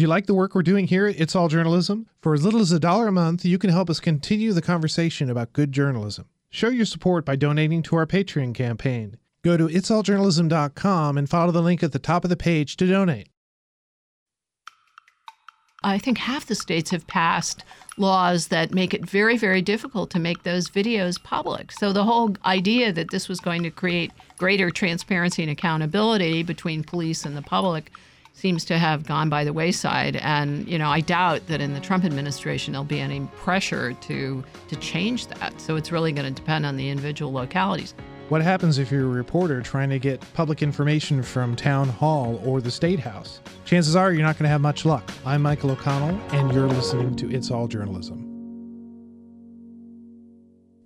Do you like the work we're doing here at It's All Journalism? For as little as a dollar a month, you can help us continue the conversation about good journalism. Show your support by donating to our Patreon campaign. Go to itsalljournalism.com and follow the link at the top of the page to donate. I think half the states have passed laws that make it very, very difficult to make those videos public. So the whole idea that this was going to create greater transparency and accountability between police and the public seems to have gone by the wayside. And you know, I doubt that in the Trump administration there'll be any pressure to to change that. So it's really going to depend on the individual localities. What happens if you're a reporter trying to get public information from town hall or the state house? Chances are you're not going to have much luck. I'm Michael O'Connell, and you're listening to It's All Journalism.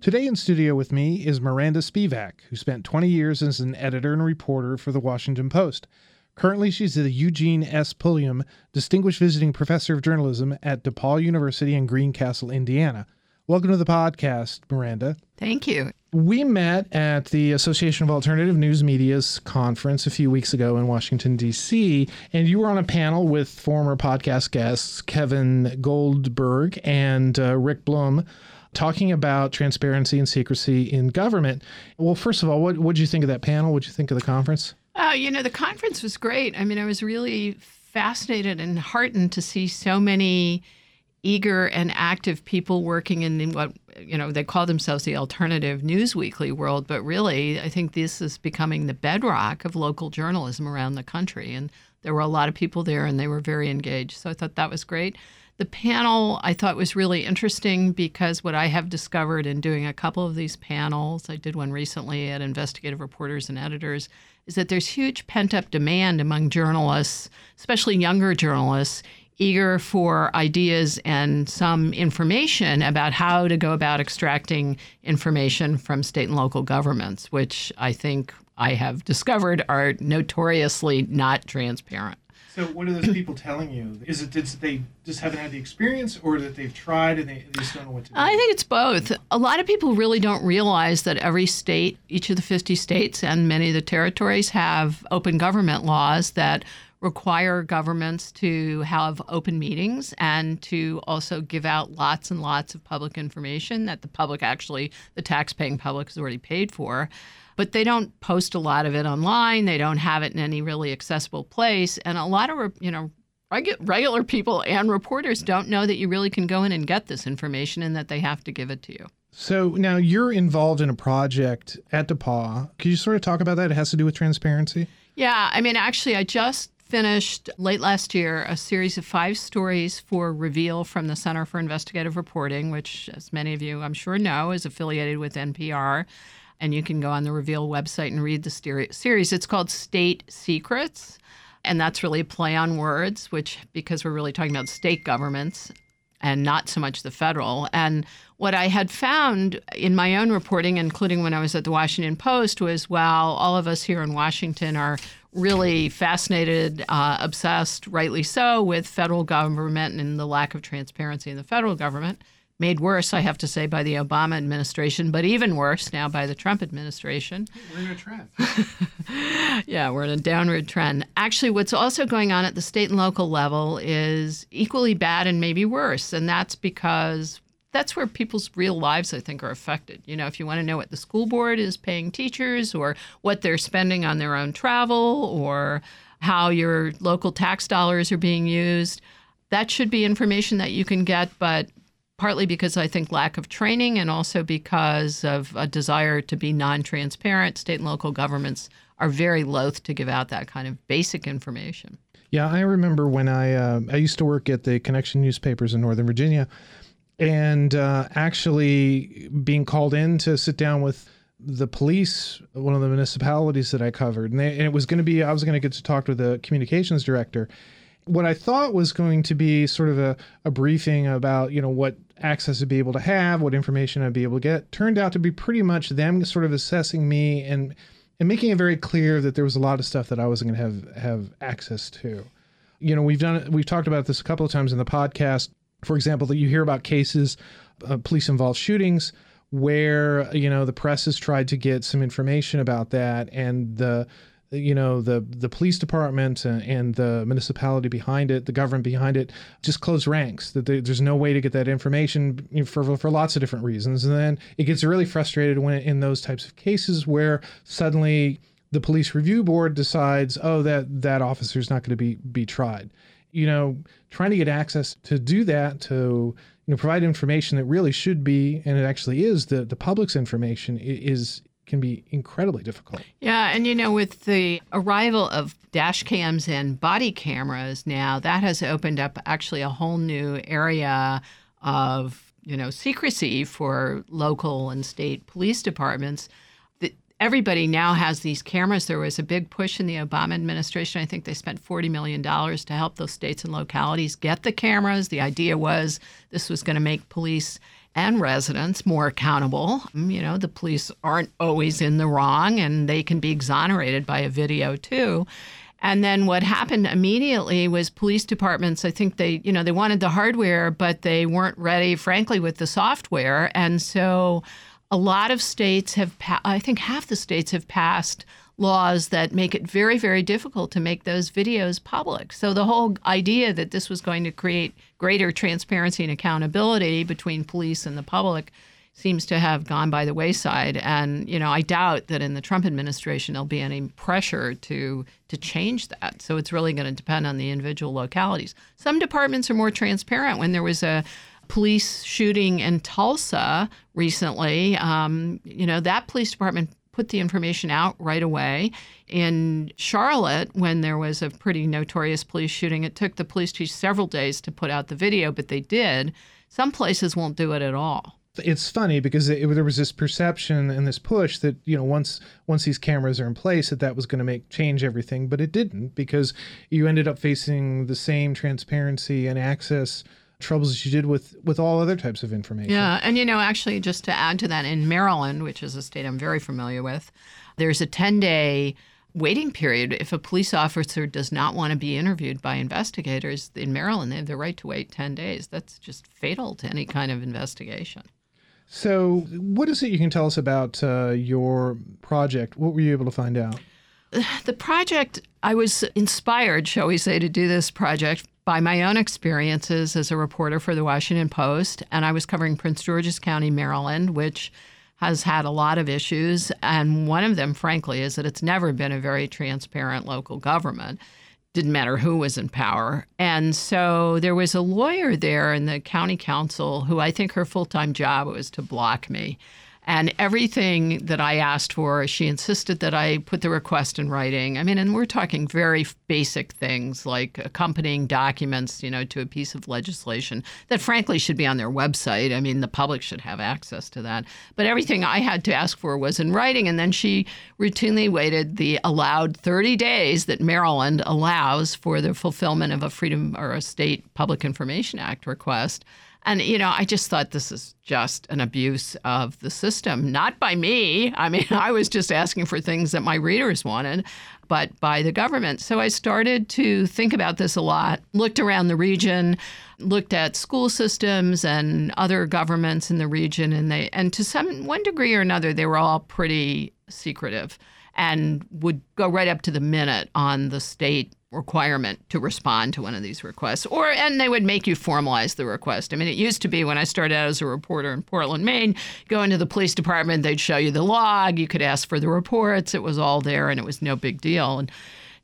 Today in studio with me is Miranda Spivack, who spent 20 years as an editor and reporter for the Washington Post. Currently, she's the Eugene S. Pulliam Distinguished Visiting Professor of Journalism at DePauw University in Greencastle, Indiana. Welcome to the podcast, Miranda. Thank you. We met at the Association of Alternative News Media's conference a few weeks ago in Washington, D.C., and you were on a panel with former podcast guests Kevin Goldberg and uh, Rick Blum talking about transparency and secrecy in government. Well, first of all, what did you think of that panel? What did you think of the conference? Uh, you know, the conference was great. I mean, I was really fascinated and heartened to see so many eager and active people working in what you know they call themselves the alternative news weekly world but really i think this is becoming the bedrock of local journalism around the country. And there were a lot of people there and they were very engaged. So i thought that was great. The panel I thought was really interesting because what I have discovered in doing a couple of these panels, I did one recently at Investigative Reporters and Editors, is that there's huge pent up demand among journalists, especially younger journalists, eager for ideas and some information about how to go about extracting information from state and local governments, which I think I have discovered are notoriously not transparent. So, what are those people telling you? Is it that they just haven't had the experience, or that they've tried and they, they just don't know what to do? I think it's both. A lot of people really don't realize that every state, each of the 50 states, and many of the territories have open government laws that require governments to have open meetings and to also give out lots and lots of public information that the public actually, the tax-paying public, has already paid for but they don't post a lot of it online. They don't have it in any really accessible place. And a lot of, you know, regular people and reporters don't know that you really can go in and get this information and that they have to give it to you. So now you're involved in a project at DePauw. Could you sort of talk about that? It has to do with transparency. Yeah, I mean, actually, I just finished late last year a series of five stories for Reveal from the Center for Investigative Reporting, which, as many of you I'm sure know, is affiliated with NPR and you can go on the Reveal website and read the series. It's called State Secrets, and that's really a play on words, which because we're really talking about state governments and not so much the federal. And what I had found in my own reporting, including when I was at the Washington Post, was while all of us here in Washington are really fascinated, uh, obsessed, rightly so, with federal government and the lack of transparency in the federal government made worse, I have to say, by the Obama administration, but even worse now by the Trump administration. We're in a trend. yeah, we're in a downward trend. Actually, what's also going on at the state and local level is equally bad and maybe worse. And that's because that's where people's real lives, I think, are affected. You know, if you want to know what the school board is paying teachers or what they're spending on their own travel or how your local tax dollars are being used, that should be information that you can get, but partly because I think lack of training and also because of a desire to be non transparent. State and local governments are very loath to give out that kind of basic information. Yeah, I remember when I uh, I used to work at the Connection newspapers in Northern Virginia, and uh, actually being called in to sit down with the police, one of the municipalities that I covered, and, they, and it was going to be I was going to get to talk to the communications director, what I thought was going to be sort of a, a briefing about, you know, what access I'd be able to have, what information I'd be able to get, turned out to be pretty much them sort of assessing me and and making it very clear that there was a lot of stuff that I wasn't going to have have access to. You know, we've done we've talked about this a couple of times in the podcast. For example, that you hear about cases, uh, police involved shootings where you know the press has tried to get some information about that, and the you know the the police department and, the municipality behind it, the government behind it, just close ranks. That there's no way to get that information for for lots of different reasons, and then it gets really frustrated when in those types of cases where suddenly the police review board decides, oh, that that officer's not going to be be tried. You know, trying to get access to do that to you know provide information that really should be and it actually is the the public's information is can be incredibly difficult. Yeah, and you know, with the arrival of dash cams and body cameras now, that has opened up actually a whole new area of you know secrecy for local and state police departments everybody now has these cameras. There was a big push in the Obama administration. I think they spent $40 million to help those states and localities get the cameras. The idea was this was going to make police and residents more accountable. Mm, you know, the police aren't always in the wrong and they can be exonerated by a video too. And then what happened immediately was police departments, I think they, you know, they wanted the hardware, but they weren't ready, frankly, with the software. And so a lot of states have, pa- I think half the states have passed laws that make it very, very difficult to make those videos public. So the whole idea that this was going to create greater transparency and accountability between police and the public seems to have gone by the wayside. And you know, I doubt that in the Trump administration there'll be any pressure to to change that. So it's really going to depend on the individual localities. Some departments are more transparent. When there was a police shooting in Tulsa recently, um, you know, that police department put the information out right away. In Charlotte, when there was a pretty notorious police shooting, it took the police chief several days to put out the video, but they did. Some places won't do it at all it's funny because it, there was this perception and this push that you know once once these cameras are in place that that was going to make change everything but it didn't because you ended up facing the same transparency and access troubles as you did with with all other types of information. Yeah, and you know, actually, just to add to that, in Maryland, which is a state I'm very familiar with, there's a 10 day waiting period if a police officer does not want to be interviewed by investigators in Maryland. They have the right to wait 10 days. That's just fatal to any kind of investigation. So, what is it you can tell us about uh, your project? What were you able to find out? The project, I was inspired, shall we say, to do this project by my own experiences as a reporter for the Washington Post. And I was covering Prince George's County, Maryland, which has had a lot of issues. And one of them, frankly, is that it's never been a very transparent local government. Didn't matter who was in power. And so there was a lawyer there in the county council who I think her full time job was to block me. And everything that I asked for, she insisted that I put the request in writing. I mean, and we're talking very basic things like accompanying documents, you know, to a piece of legislation that frankly should be on their website. I mean, the public should have access to that. But everything I had to ask for was in writing. And then she routinely waited the allowed 30 days that Maryland allows for the fulfillment of a Freedom or a State Public Information Act request. And, you know, I just thought this is just an abuse of the system, not by me. I mean, I was just asking for things that my readers wanted, but by the government. So I started to think about this a lot, looked around the region, looked at school systems and other governments in the region, and they, and to some one degree or another, they were all pretty secretive and would go right up to the minute on the state requirement to respond to one of these requests or and they would make you formalize the request. I mean it used to be when i started out as a reporter in portland maine go into the police department they'd show you the log you could ask for the reports it was all there and it was no big deal. And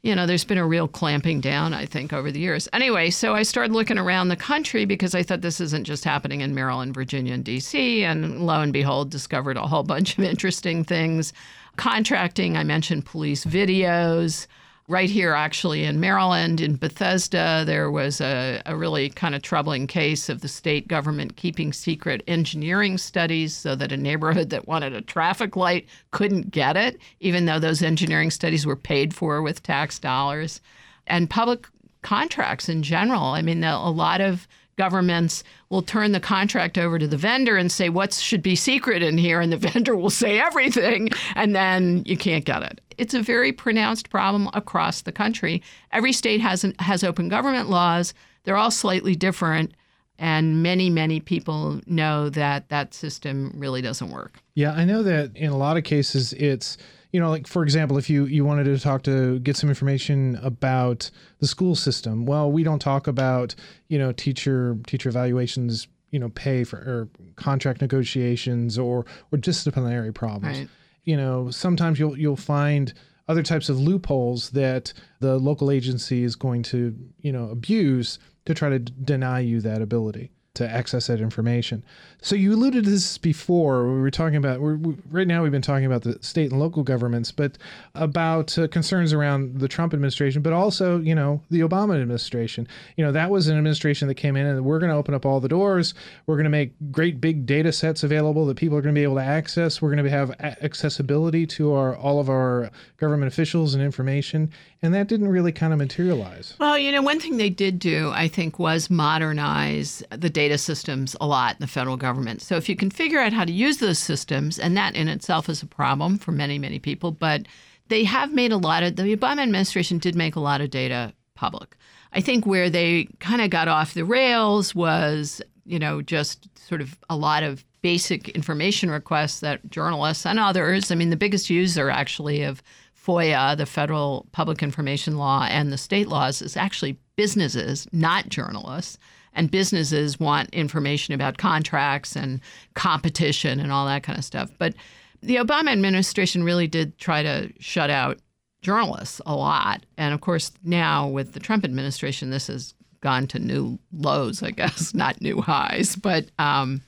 you know there's been a real clamping down i think over the years. Anyway so i started looking around the country because i thought this isn't just happening in maryland virginia and dc and lo and behold discovered a whole bunch of interesting things. Contracting i mentioned police videos right here, actually, in Maryland, in Bethesda, there was a, a really kind of troubling case of the state government keeping secret engineering studies so that a neighborhood that wanted a traffic light couldn't get it, even though those engineering studies were paid for with tax dollars. And public contracts in general. I mean, a lot of governments will turn the contract over to the vendor and say what should be secret in here? And the vendor will say everything and then you can't get it. It's a very pronounced problem across the country. Every state has an, has open government laws. They're all slightly different and many many people know that that system really doesn't work. Yeah i know that in a lot of cases it's you know, like for example, if you you wanted to talk to get some information about the school system, well, we don't talk about you know teacher teacher evaluations, you know, pay for or contract negotiations or or disciplinary problems. Right. You know, sometimes you'll you'll find other types of loopholes that the local agency is going to you know abuse to try to d- deny you that ability to access that information. So you alluded to this before. We were talking about we're, we, right now. We've been talking about the state and local governments, but about uh, concerns around the Trump administration, but also you know the Obama administration. You know that was an administration that came in and we're going to open up all the doors. We're going to make great big data sets available that people are going to be able to access. We're going to have accessibility to our all of our government officials and information, and that didn't really kind of materialize. Well, you know, one thing they did do, I think, was modernize the data systems a lot in the federal government. So if you can figure out how to use those systems, and that in itself is a problem for many, many people, but they have made a lot of, the Obama administration did make a lot of data public. I think where they kind of got off the rails was, you know, just sort of a lot of basic information requests that journalists and others, I mean, the biggest user actually of FOIA, the federal public information law, and the state laws is actually businesses, not journalists. And businesses want information about contracts and competition and all that kind of stuff. But the Obama administration really did try to shut out journalists a lot. And of course, now with the Trump administration, this has gone to new lows, I guess, not new highs. But um,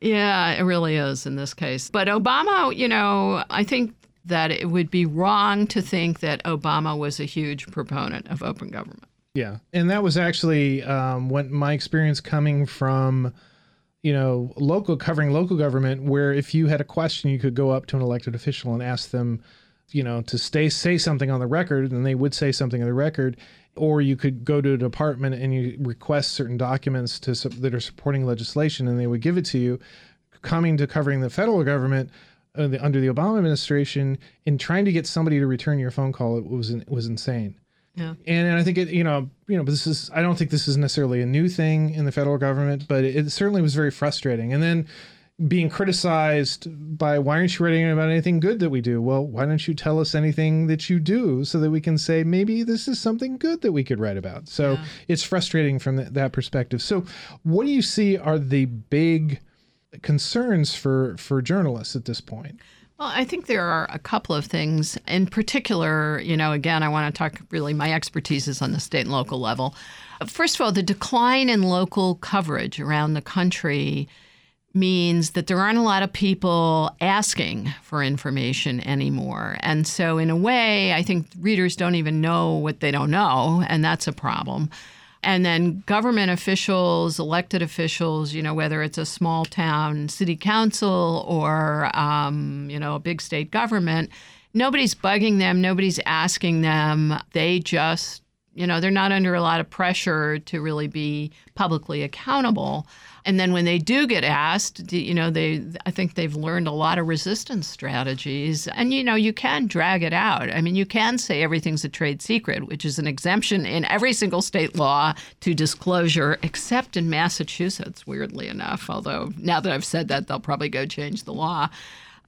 yeah, it really is in this case. But Obama, you know, I think that it would be wrong to think that Obama was a huge proponent of open government. Yeah, and that was actually um, when my experience coming from, you know, local covering local government, where if you had a question, you could go up to an elected official and ask them, you know, to stay say something on the record, and they would say something on the record, or you could go to a department and you request certain documents to that are supporting legislation, and they would give it to you. Coming to covering the federal government. Uh, the, under the Obama administration, and trying to get somebody to return your phone call, it was it was insane. Yeah. And, and I think it, you know, you know, this is, I don't think this is necessarily a new thing in the federal government, but it, certainly was very frustrating. And then being criticized by, why aren't you writing about anything good that we do? Well, why don't you tell us anything that you do so that we can say, maybe this is something good that we could write about? So Yeah. it's frustrating from that, that perspective. So what do you see are the big concerns for, for journalists at this point? Well, I think there are a couple of things. In particular, you know, again, I want to talk really my expertise is on the state and local level. First of all, the decline in local coverage around the country means that there aren't a lot of people asking for information anymore. And so, in a way, I think readers don't even know what they don't know, and that's a problem. And then government officials, elected officials, you know, whether it's a small town city council or, um, you know, a big state government, nobody's bugging them, nobody's asking them. They just, you know, they're not under a lot of pressure to really be publicly accountable. And then when they do get asked, you know, they I think they've learned a lot of resistance strategies. And you know, you can drag it out. I mean, you can say everything's a trade secret, which is an exemption in every single state law to disclosure, except in Massachusetts, weirdly enough. Although now that I've said that, they'll probably go change the law.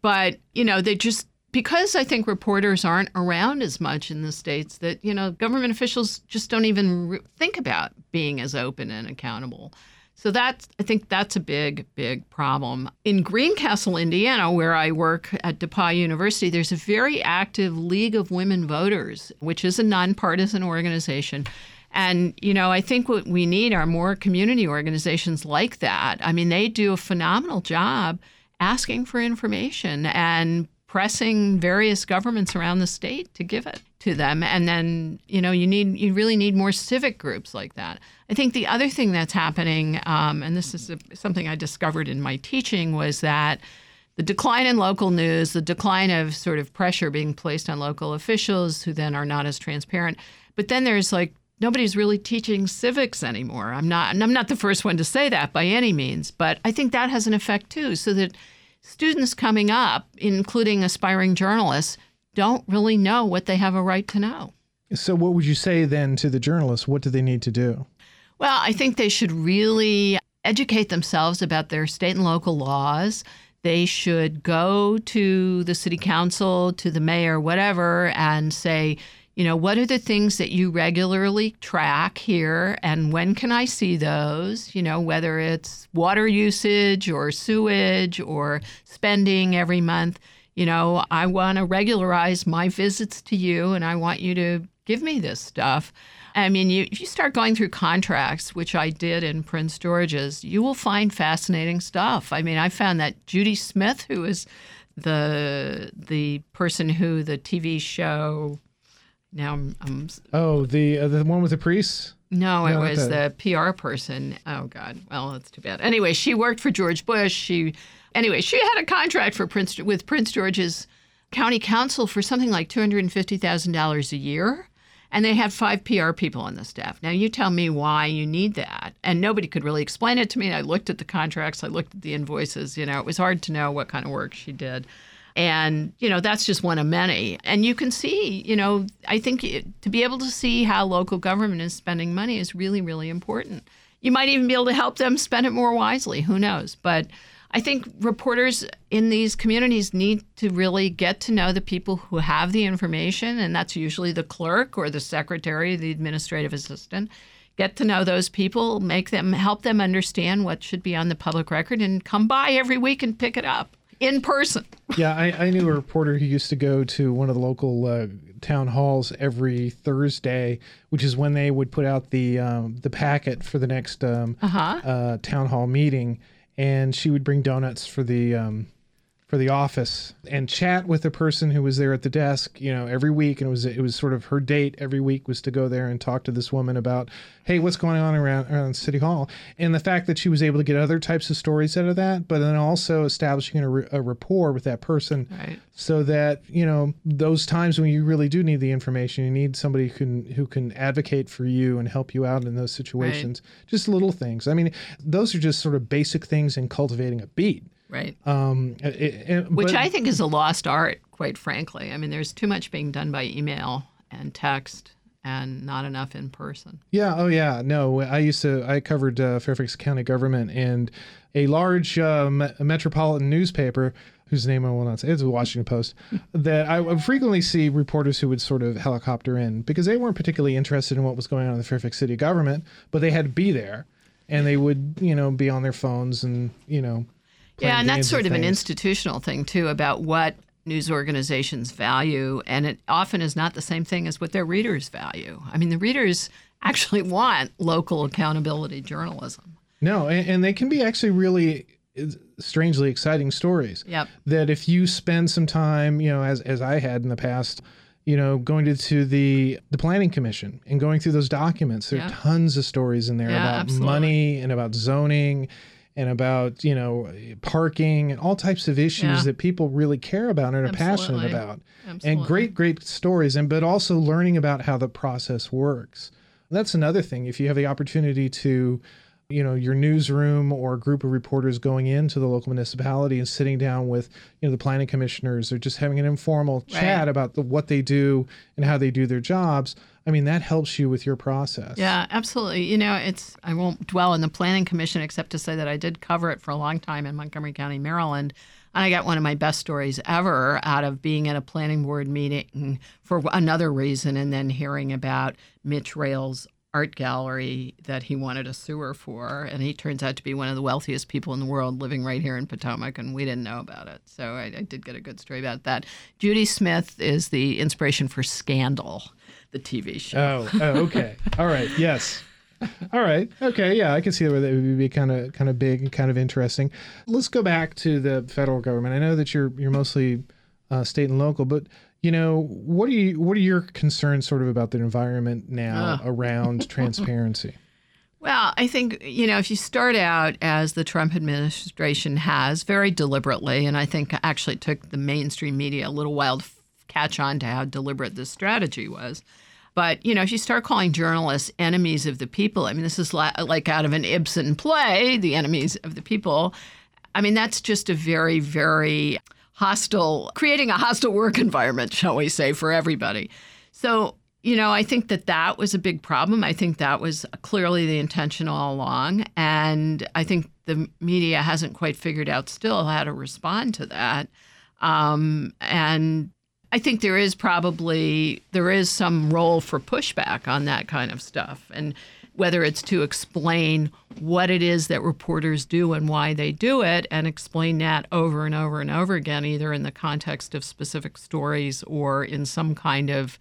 But, you know, they just because I think reporters aren't around as much in the states that, you know, government officials just don't even re- think about being as open and accountable. So that's I think that's a big big problem. In Greencastle, Indiana, where I work at DePauw University, there's a very active League of Women Voters, which is a nonpartisan organization. And you know, I think what we need are more community organizations like that. I mean, they do a phenomenal job asking for information and pressing various governments around the state to give it to them. And then you know you need you really need more civic groups like that. I think the other thing that's happening um, and this is a, something i discovered in my teaching was that the decline in local news the decline of sort of pressure being placed on local officials who then are not as transparent but then there's like nobody's really teaching civics anymore. I'm not and i'm not the first one to say that by any means but i think that has an effect too so that students coming up, including aspiring journalists, don't really know what they have a right to know. So, what would you say then to the journalists? What do they need to do? Well, I think they should really educate themselves about their state and local laws. they should go to the city council, to the mayor, whatever, and say, you know, what are the things that you regularly track here and when can I see those? You know, whether it's water usage or sewage or spending every month. You know, I want to regularize my visits to you and I want you to give me this stuff. I mean, you, if you start going through contracts, which I did in Prince George's, you will find fascinating stuff. I mean, I found that Judy Smith, who is the the person who the TV show now I'm, I'm oh the uh, the one with the priests. No, it was the PR person. Oh God, well that's too bad. Anyway, she worked for George Bush. She anyway she had a contract for Prince with Prince George's County Council for something like two hundred and fifty thousand dollars a year. And they had five PR people on the staff. Now, you tell me why you need that. And nobody could really explain it to me. I looked at the contracts, I looked at the invoices. You know, it was hard to know what kind of work she did. And, you know, that's just one of many. And you can see, you know, I think to be able to see how local government is spending money is really, really important. You might even be able to help them spend it more wisely. Who knows? But I think reporters in these communities need to really get to know the people who have the information, and that's usually the clerk or the secretary, the administrative assistant. Get to know those people, make them help them understand what should be on the public record, and come by every week and pick it up in person. yeah, I, I, knew a reporter who used to go to one of the local uh, town halls every Thursday, which is when they would put out the um, the packet for the next um, uh-huh. uh, town hall meeting, and she would bring donuts for the um, for the office and chat with the person who was there at the desk, you know, every week. And it was it was sort of her date every week was to go there and talk to this woman about, hey, what's going on around around City Hall, and the fact that she was able to get other types of stories out of that, but then also establishing a, a rapport with that person, right. so that you know those times when you really do need the information, you need somebody who can who can advocate for you and help you out in those situations. Right. Just little things. I mean, those are just sort of basic things in cultivating a beat. Right. Um, it, it, Which but, I think is a lost art, quite frankly. I mean, there's too much being done by email and text and not enough in person. Yeah. Oh, yeah. No, I used to, I covered uh, Fairfax County government and a large uh, me- metropolitan newspaper whose name I will not say, it's the Washington Post, that I would frequently see reporters who would sort of helicopter in because they weren't particularly interested in what was going on in the Fairfax City government, but they had to be there and they would, you know, be on their phones and, you know, yeah, and that's sort of an institutional thing too about what news organizations value, and it often is not the same thing as what their readers value. I mean, the readers actually want local accountability journalism. No, and, and they can be actually really uh, strangely exciting stories. Yep. That if you spend some time, you know, as as I had in the past, you know, going to, to the the planning commission and going through those documents, there are tons of stories in there yeah, about absolutely. money and about zoning and about you know parking and all types of issues yeah. that people really care about and are Absolutely. passionate about Absolutely. and great great stories and but also learning about how the process works that's another thing if you have the opportunity to you know your newsroom or a group of reporters going into the local municipality and sitting down with you know the planning commissioners or just having an informal right. chat about the, what they do and how they do their jobs I mean, that helps you with your process. Yeah, absolutely. You know, it's I won't dwell on the planning commission except to say that I did cover it for a long time in Montgomery County, Maryland. And I got one of my best stories ever out of being at a planning board meeting for another reason and then hearing about Mitch Rales' art gallery that he wanted a sewer for. And he turns out to be one of the wealthiest people in the world living right here in Potomac, and we didn't know about it. So I, I did get a good story about that. Judy Smith is the inspiration for Scandal the TV show. Oh, oh okay. All right. Yes. All right. Okay. Yeah, I can see where that would be kind of kind of big and kind of interesting. Let's go back to the federal government. I know that you're you're mostly uh, state and local, but you know what are you what are your concerns sort of about the environment now uh. around transparency? Well, I think, you know, if you start out as the Trump administration has very deliberately, and I think actually took the mainstream media a little while to catch on to how deliberate this strategy was, but, you know, if you start calling journalists enemies of the people, I mean, this is like out of an Ibsen play, The Enemies of the People. I mean, that's just a very, very hostile, creating a hostile work environment, shall we say, for everybody. So, you know, I think that that was a big problem. I think that was clearly the intention all along. And I think the media hasn't quite figured out still how to respond to that. Um, and I think there is probably there is some role for pushback on that kind of stuff, and whether it's to explain what it is that reporters do and why they do it, and explain that over and over and over again, either in the context of specific stories or in some kind of,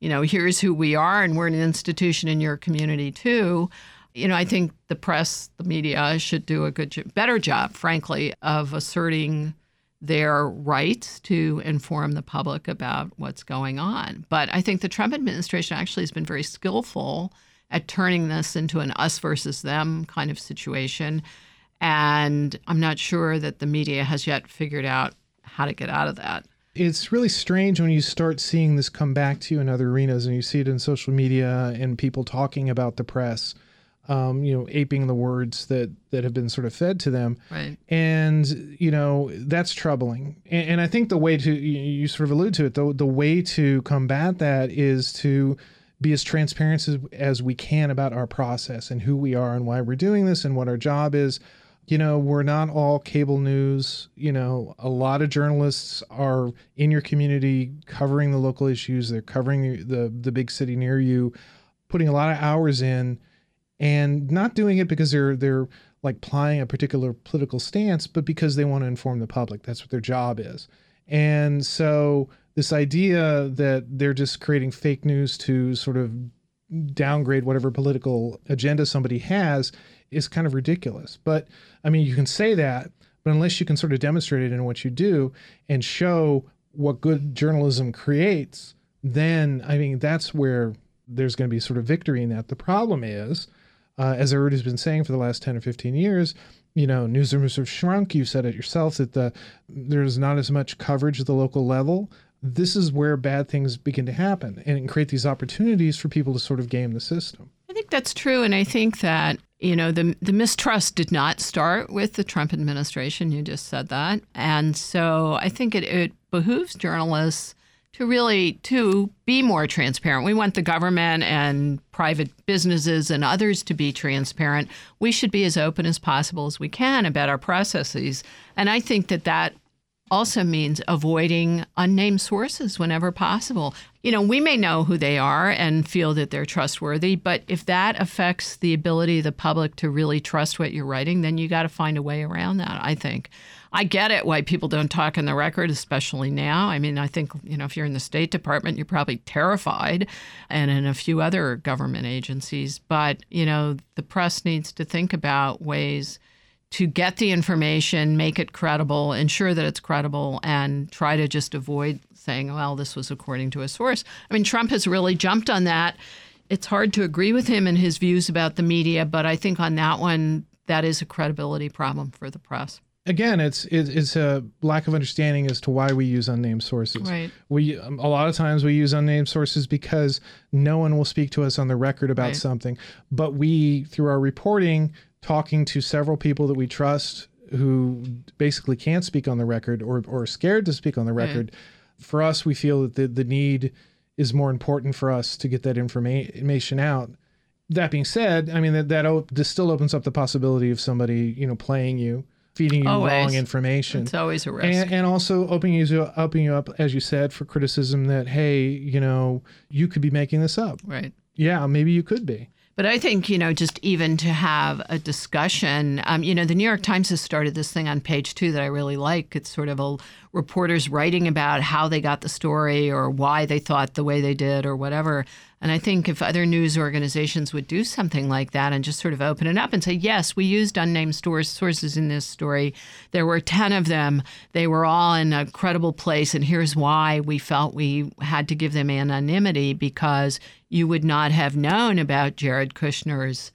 you know, here's who we are, and we're an institution in your community too. You know, I think the press, the media should do a good, better job, frankly, of asserting their rights to inform the public about what's going on. But I think the Trump administration actually has been very skillful at turning this into an us versus them kind of situation. And I'm not sure that the media has yet figured out how to get out of that. It's really strange when you start seeing this come back to you in other arenas and you see it in social media and people talking about the press um, you know, aping the words that that have been sort of fed to them. Right. And you know that's troubling. And, and I think the way to you, you, sort of allude to it, the the way to combat that is to be as transparent as, as we can about our process and who we are and why we're doing this and what our job is. You know, we're not all cable news. You know, a lot of journalists are in your community covering the local issues. They're covering the, the, the big city near you, putting a lot of hours in and not doing it because they're they're like plying a particular political stance, but because they want to inform the public. That's what their job is. And so this idea that they're just creating fake news to sort of downgrade whatever political agenda somebody has is kind of ridiculous. But I mean, you can say that, but unless you can sort of demonstrate it in what you do and show what good journalism creates, then I mean, that's where there's going to be sort of victory in that. The problem is uh, as everybody's been saying for the last 10 or 15 years, you know, newsrooms have shrunk. You said it yourself that the there's not as much coverage at the local level. This is where bad things begin to happen and create these opportunities for people to sort of game the system. I think that's true, and I think that you know the the mistrust did not start with the Trump administration. You just said that, and so I think it, it behooves journalists to really to be more transparent. We want the government and private businesses and others to be transparent. We should be as open as possible as we can about our processes. And I think that that also means avoiding unnamed sources whenever possible. You know, we may know who they are and feel that they're trustworthy, but if that affects the ability of the public to really trust what you're writing, then you got to find a way around that, I think. I get it why people don't talk in the record, especially now. I mean, I think, you know, if you're in the State Department, you're probably terrified, and in a few other government agencies. But, you know, the press needs to think about ways to get the information, make it credible, ensure that it's credible, and try to just avoid saying, well, this was according to a source. I mean, Trump has really jumped on that. It's hard to agree with him and his views about the media, but I think on that one, that is a credibility problem for the press again, it's it's a lack of understanding as to why we use unnamed sources. Right. We um, a lot of times we use unnamed sources because no one will speak to us on the record about right. something, but we through our reporting, talking to several people that we trust who basically can't speak on the record or or are scared to speak on the hmm. record. Right. For us, we feel that the the need is more important for us to get that information out. That being said, I mean that that this still opens up the possibility of somebody you know playing you feeding you always. wrong information. It's always a risk. And, and, also opening you opening you up, as you said, for criticism that hey, you know, you could be making this up. Right. Yeah, maybe you could be. But I think, you know, just even to have a discussion, um, you know, the New York Times has started this thing on page two that I really like. It's sort of a reporters writing about how they got the story or why they thought the way they did or whatever. And I think if other news organizations would do something like that and just sort of open it up and say, yes, we used unnamed stores, sources in this story. There were 10 of them. They were all in a credible place. And here's why we felt we had to give them anonymity because you would not have known about Jared Kushner's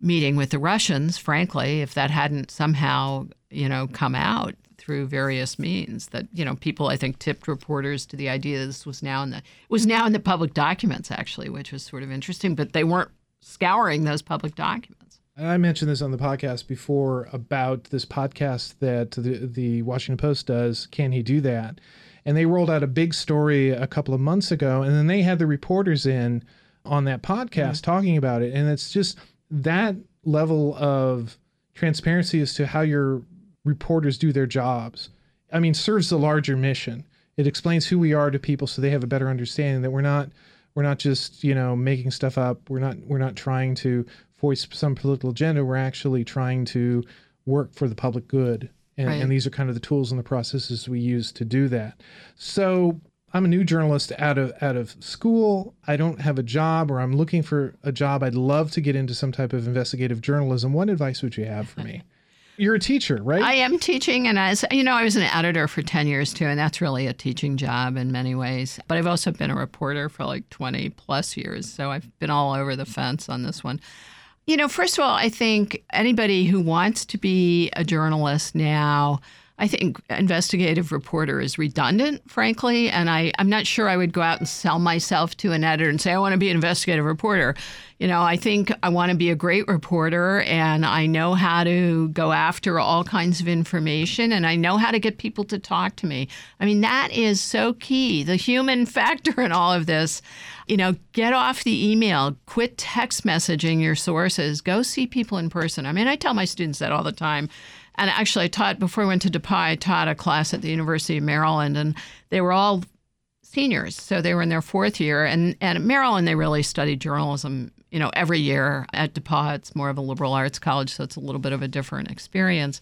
meeting with the Russians, frankly, if that hadn't somehow, you know, come out through various means that you know people I think tipped reporters to the idea this was now in the was now in the public documents actually, which was sort of interesting, but they weren't scouring those public documents. I mentioned this on the podcast before about this podcast that the the Washington Post does. Can he do that? And they rolled out a big story a couple of months ago, and then they had the reporters in on that podcast mm-hmm. talking about it. And it's just that level of transparency as to how your reporters do their jobs. I mean, serves the larger mission. It explains who we are to people so they have a better understanding that we're not we're not just, you know, making stuff up. We're not we're not trying to voice some political agenda. We're actually trying to work for the public good. And, Right. and these are kind of the tools and the processes we use to do that. So I'm a new journalist out of out of school. I don't have a job or I'm looking for a job. I'd love to get into some type of investigative journalism. What advice would you have for me? You're a teacher, right? I am teaching, and as you know, I was an editor for 10 years too, and that's really a teaching job in many ways. But I've also been a reporter for like 20 plus years, so I've been all over the fence on this one. You know, first of all, I think anybody who wants to be a journalist now, I think investigative reporter is redundant, frankly, and I, I'm not sure I would go out and sell myself to an editor and say, I want to be an investigative reporter. You know, I think I want to be a great reporter and I know how to go after all kinds of information and I know how to get people to talk to me. I mean, that is so key. The human factor in all of this. You know, get off the email, quit text messaging your sources, go see people in person. I mean, I tell my students that all the time. And actually, I taught before I went to DePauw, I taught a class at the University of Maryland, and they were all seniors. So they were in their fourth year. And, and at Maryland, they really studied journalism, you know, every year. At DePauw, it's more of a liberal arts college, so it's a little bit of a different experience.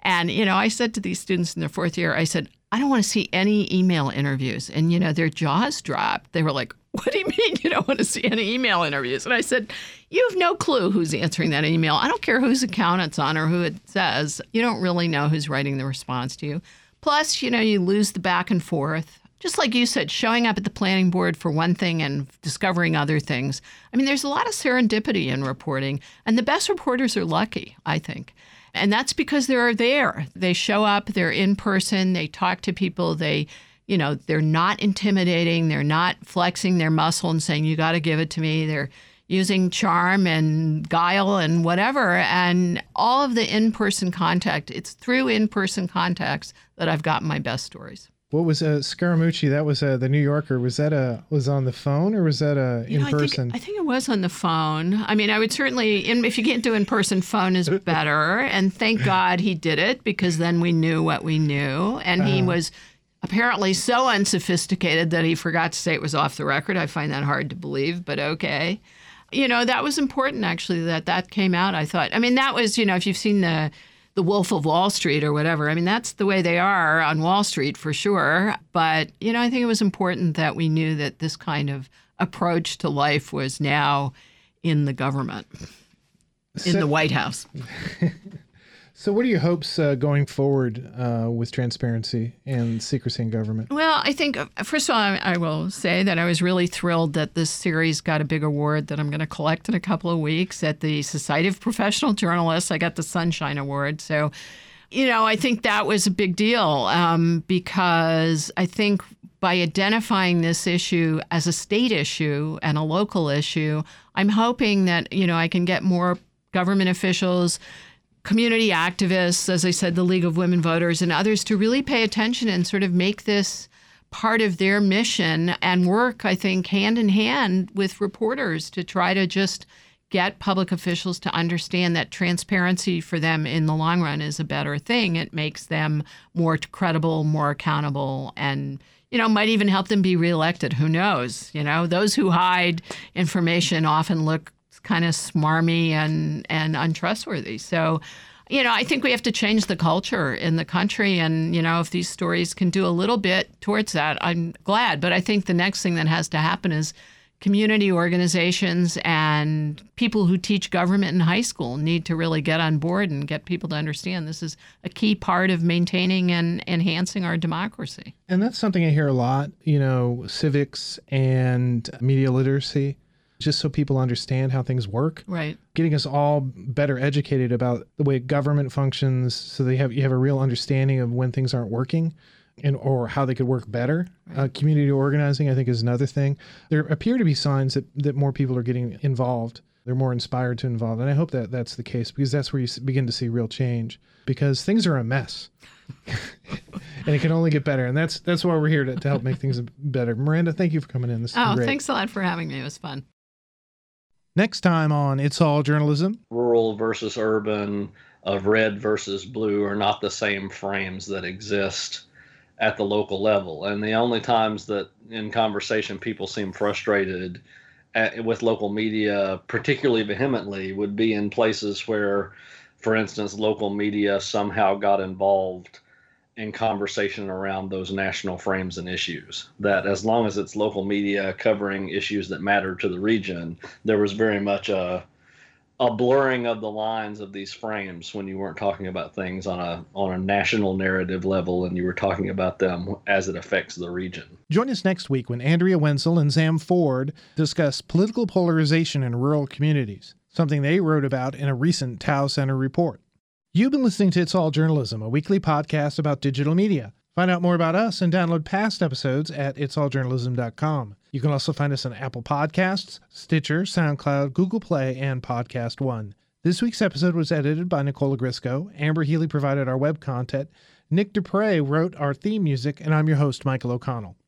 And, you know, I said to these students in their fourth year, I said, I don't want to see any email interviews. And, you know, their jaws dropped. They were like, What do you mean you don't want to see any email interviews? And I said, You have no clue who's answering that email. I don't care whose account it's on or who it says. You don't really know who's writing the response to you. Plus, you know, you lose the back and forth. Just like you said, showing up at the planning board for one thing and discovering other things. I mean, there's a lot of serendipity in reporting, and the best reporters are lucky, I think. And that's because they're there. They show up, they're in person, they talk to people, they, you know, they're not intimidating, they're not flexing their muscle and saying, you got to give it to me. They're using charm and guile and whatever. And all of the in person contact, it's through in person contacts that I've gotten my best stories. what was uh, Scaramucci? That was uh, the New Yorker. Was that a was on the phone or was that a You in know, person? I think, I think it was on the phone. I mean, I would certainly, in, if you can't do in person, phone is better. And thank God he did it because then we knew what we knew. And he Uh-huh. was apparently so unsophisticated that he forgot to say it was off the record. I find that hard to believe, but okay. You know, that was important actually that that came out. I thought, I mean, that was, you know, if you've seen the, the Wolf of Wall Street or whatever. I mean, that's the way they are on Wall Street for sure. But, you know, I think it was important that we knew that this kind of approach to life was now in the government, in So- the White House. So, what are your hopes uh, going forward uh, with transparency and secrecy in government? Well, I think, uh, first of all, I, I will say that I was really thrilled that this series got a big award that I'm going to collect in a couple of weeks at the Society of Professional Journalists. I got the Sunshine Award. So, you know, I think that was a big deal um, because I think by identifying this issue as a state issue and a local issue, I'm hoping that, you know, I can get more government officials, community activists, as I said, the League of Women Voters, and others to really pay attention and sort of make this part of their mission and work, I think, hand in hand with reporters to try to just get public officials to understand that transparency for them in the long run is a better thing. It makes them more credible, more accountable, and you know, might even help them be reelected. Who knows? You know, those who hide information often look kind of smarmy and and untrustworthy. So, you know, I think we have to change the culture in the country and, you know, if these stories can do a little bit towards that, I'm glad, but I think the next thing that has to happen is community organizations and people who teach government in high school need to really get on board and get people to understand this is a key part of maintaining and enhancing our democracy. And that's something I hear a lot, you know, civics and media literacy, just so people understand how things work. Right. Getting us all better educated about the way government functions so they have you have a real understanding of when things aren't working and or how they could work better. Uh, community organizing, I think, is another thing. There appear to be signs that, that more people are getting involved. They're more inspired to involve, and I hope that that's the case because that's where you begin to see real change. Because things are a mess. and it can only get better. And that's that's why we're here to, to help make things better. Miranda, thank you for coming in. This is oh, thanks a lot for having me. It was fun. Next time on It's All Journalism. Rural versus urban, of red versus blue are not the same frames that exist at the local level. And the only times that in conversation people seem frustrated at, with local media, particularly vehemently, would be in places where, for instance, local media somehow got involved in conversation around those national frames and issues. That as long as it's local media covering issues that matter to the region, there was very much a a blurring of the lines of these frames when you weren't talking about things on a on a national narrative level and you were talking about them as it affects the region. Join us next week when Andrea Wenzel and Sam Ford discuss political polarization in rural communities, something they wrote about in a recent Tow Center report. You've been listening to It's All Journalism, a weekly podcast about digital media. Find out more about us and download past episodes at itsalljournalism.com. You can also find us on Apple Podcasts, Stitcher, SoundCloud, Google Play, and Podcast One. This week's episode was edited by Nicola Grisco. Amber Healy provided our web content. Nick Dupre wrote our theme music, and I'm your host, Michael O'Connell.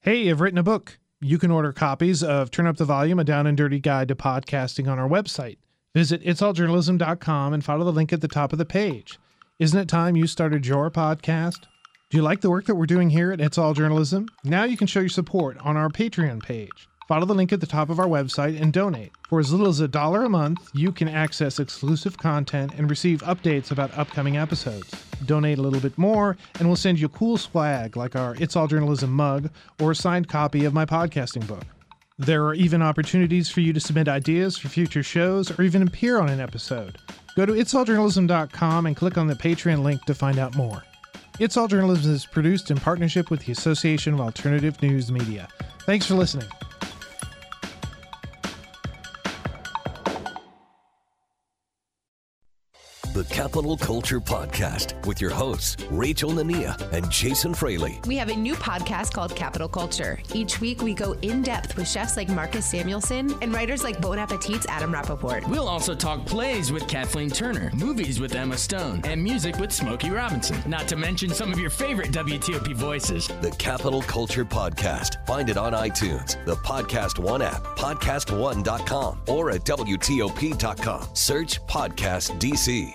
Hey, I've written a book. You can order copies of Turn Up the Volume, a down and dirty guide to podcasting on our website. Visit itsalljournalism.com and follow the link at the top of the page. Isn't it time you started your podcast? Do you like the work that we're doing here at It's All Journalism? Now you can show your support on our Patreon page. Follow the link at the top of our website and donate. For as little as a dollar a month, you can access exclusive content and receive updates about upcoming episodes. Donate a little bit more, and we'll send you a cool swag like our It's All Journalism mug or a signed copy of my podcasting book. There are even opportunities for you to submit ideas for future shows or even appear on an episode. Go to itsalljournalism.com and click on the Patreon link to find out more. It's All Journalism is produced in partnership with the Association of Alternative News Media. Thanks for listening. The Capital Culture Podcast with your hosts, Rachel Nania and Jason Fraley. We have a new podcast called Capital Culture. Each week, we go in depth with chefs like Marcus Samuelsson and writers like Bon Appetit's Adam Rapoport. We'll also talk plays with Kathleen Turner, movies with Emma Stone, and music with Smokey Robinson. Not to mention some of your favorite WTOP voices. The Capital Culture Podcast. Find it on iTunes, the Podcast One app, podcastone.com, or at WTOP.com. Search Podcast DC.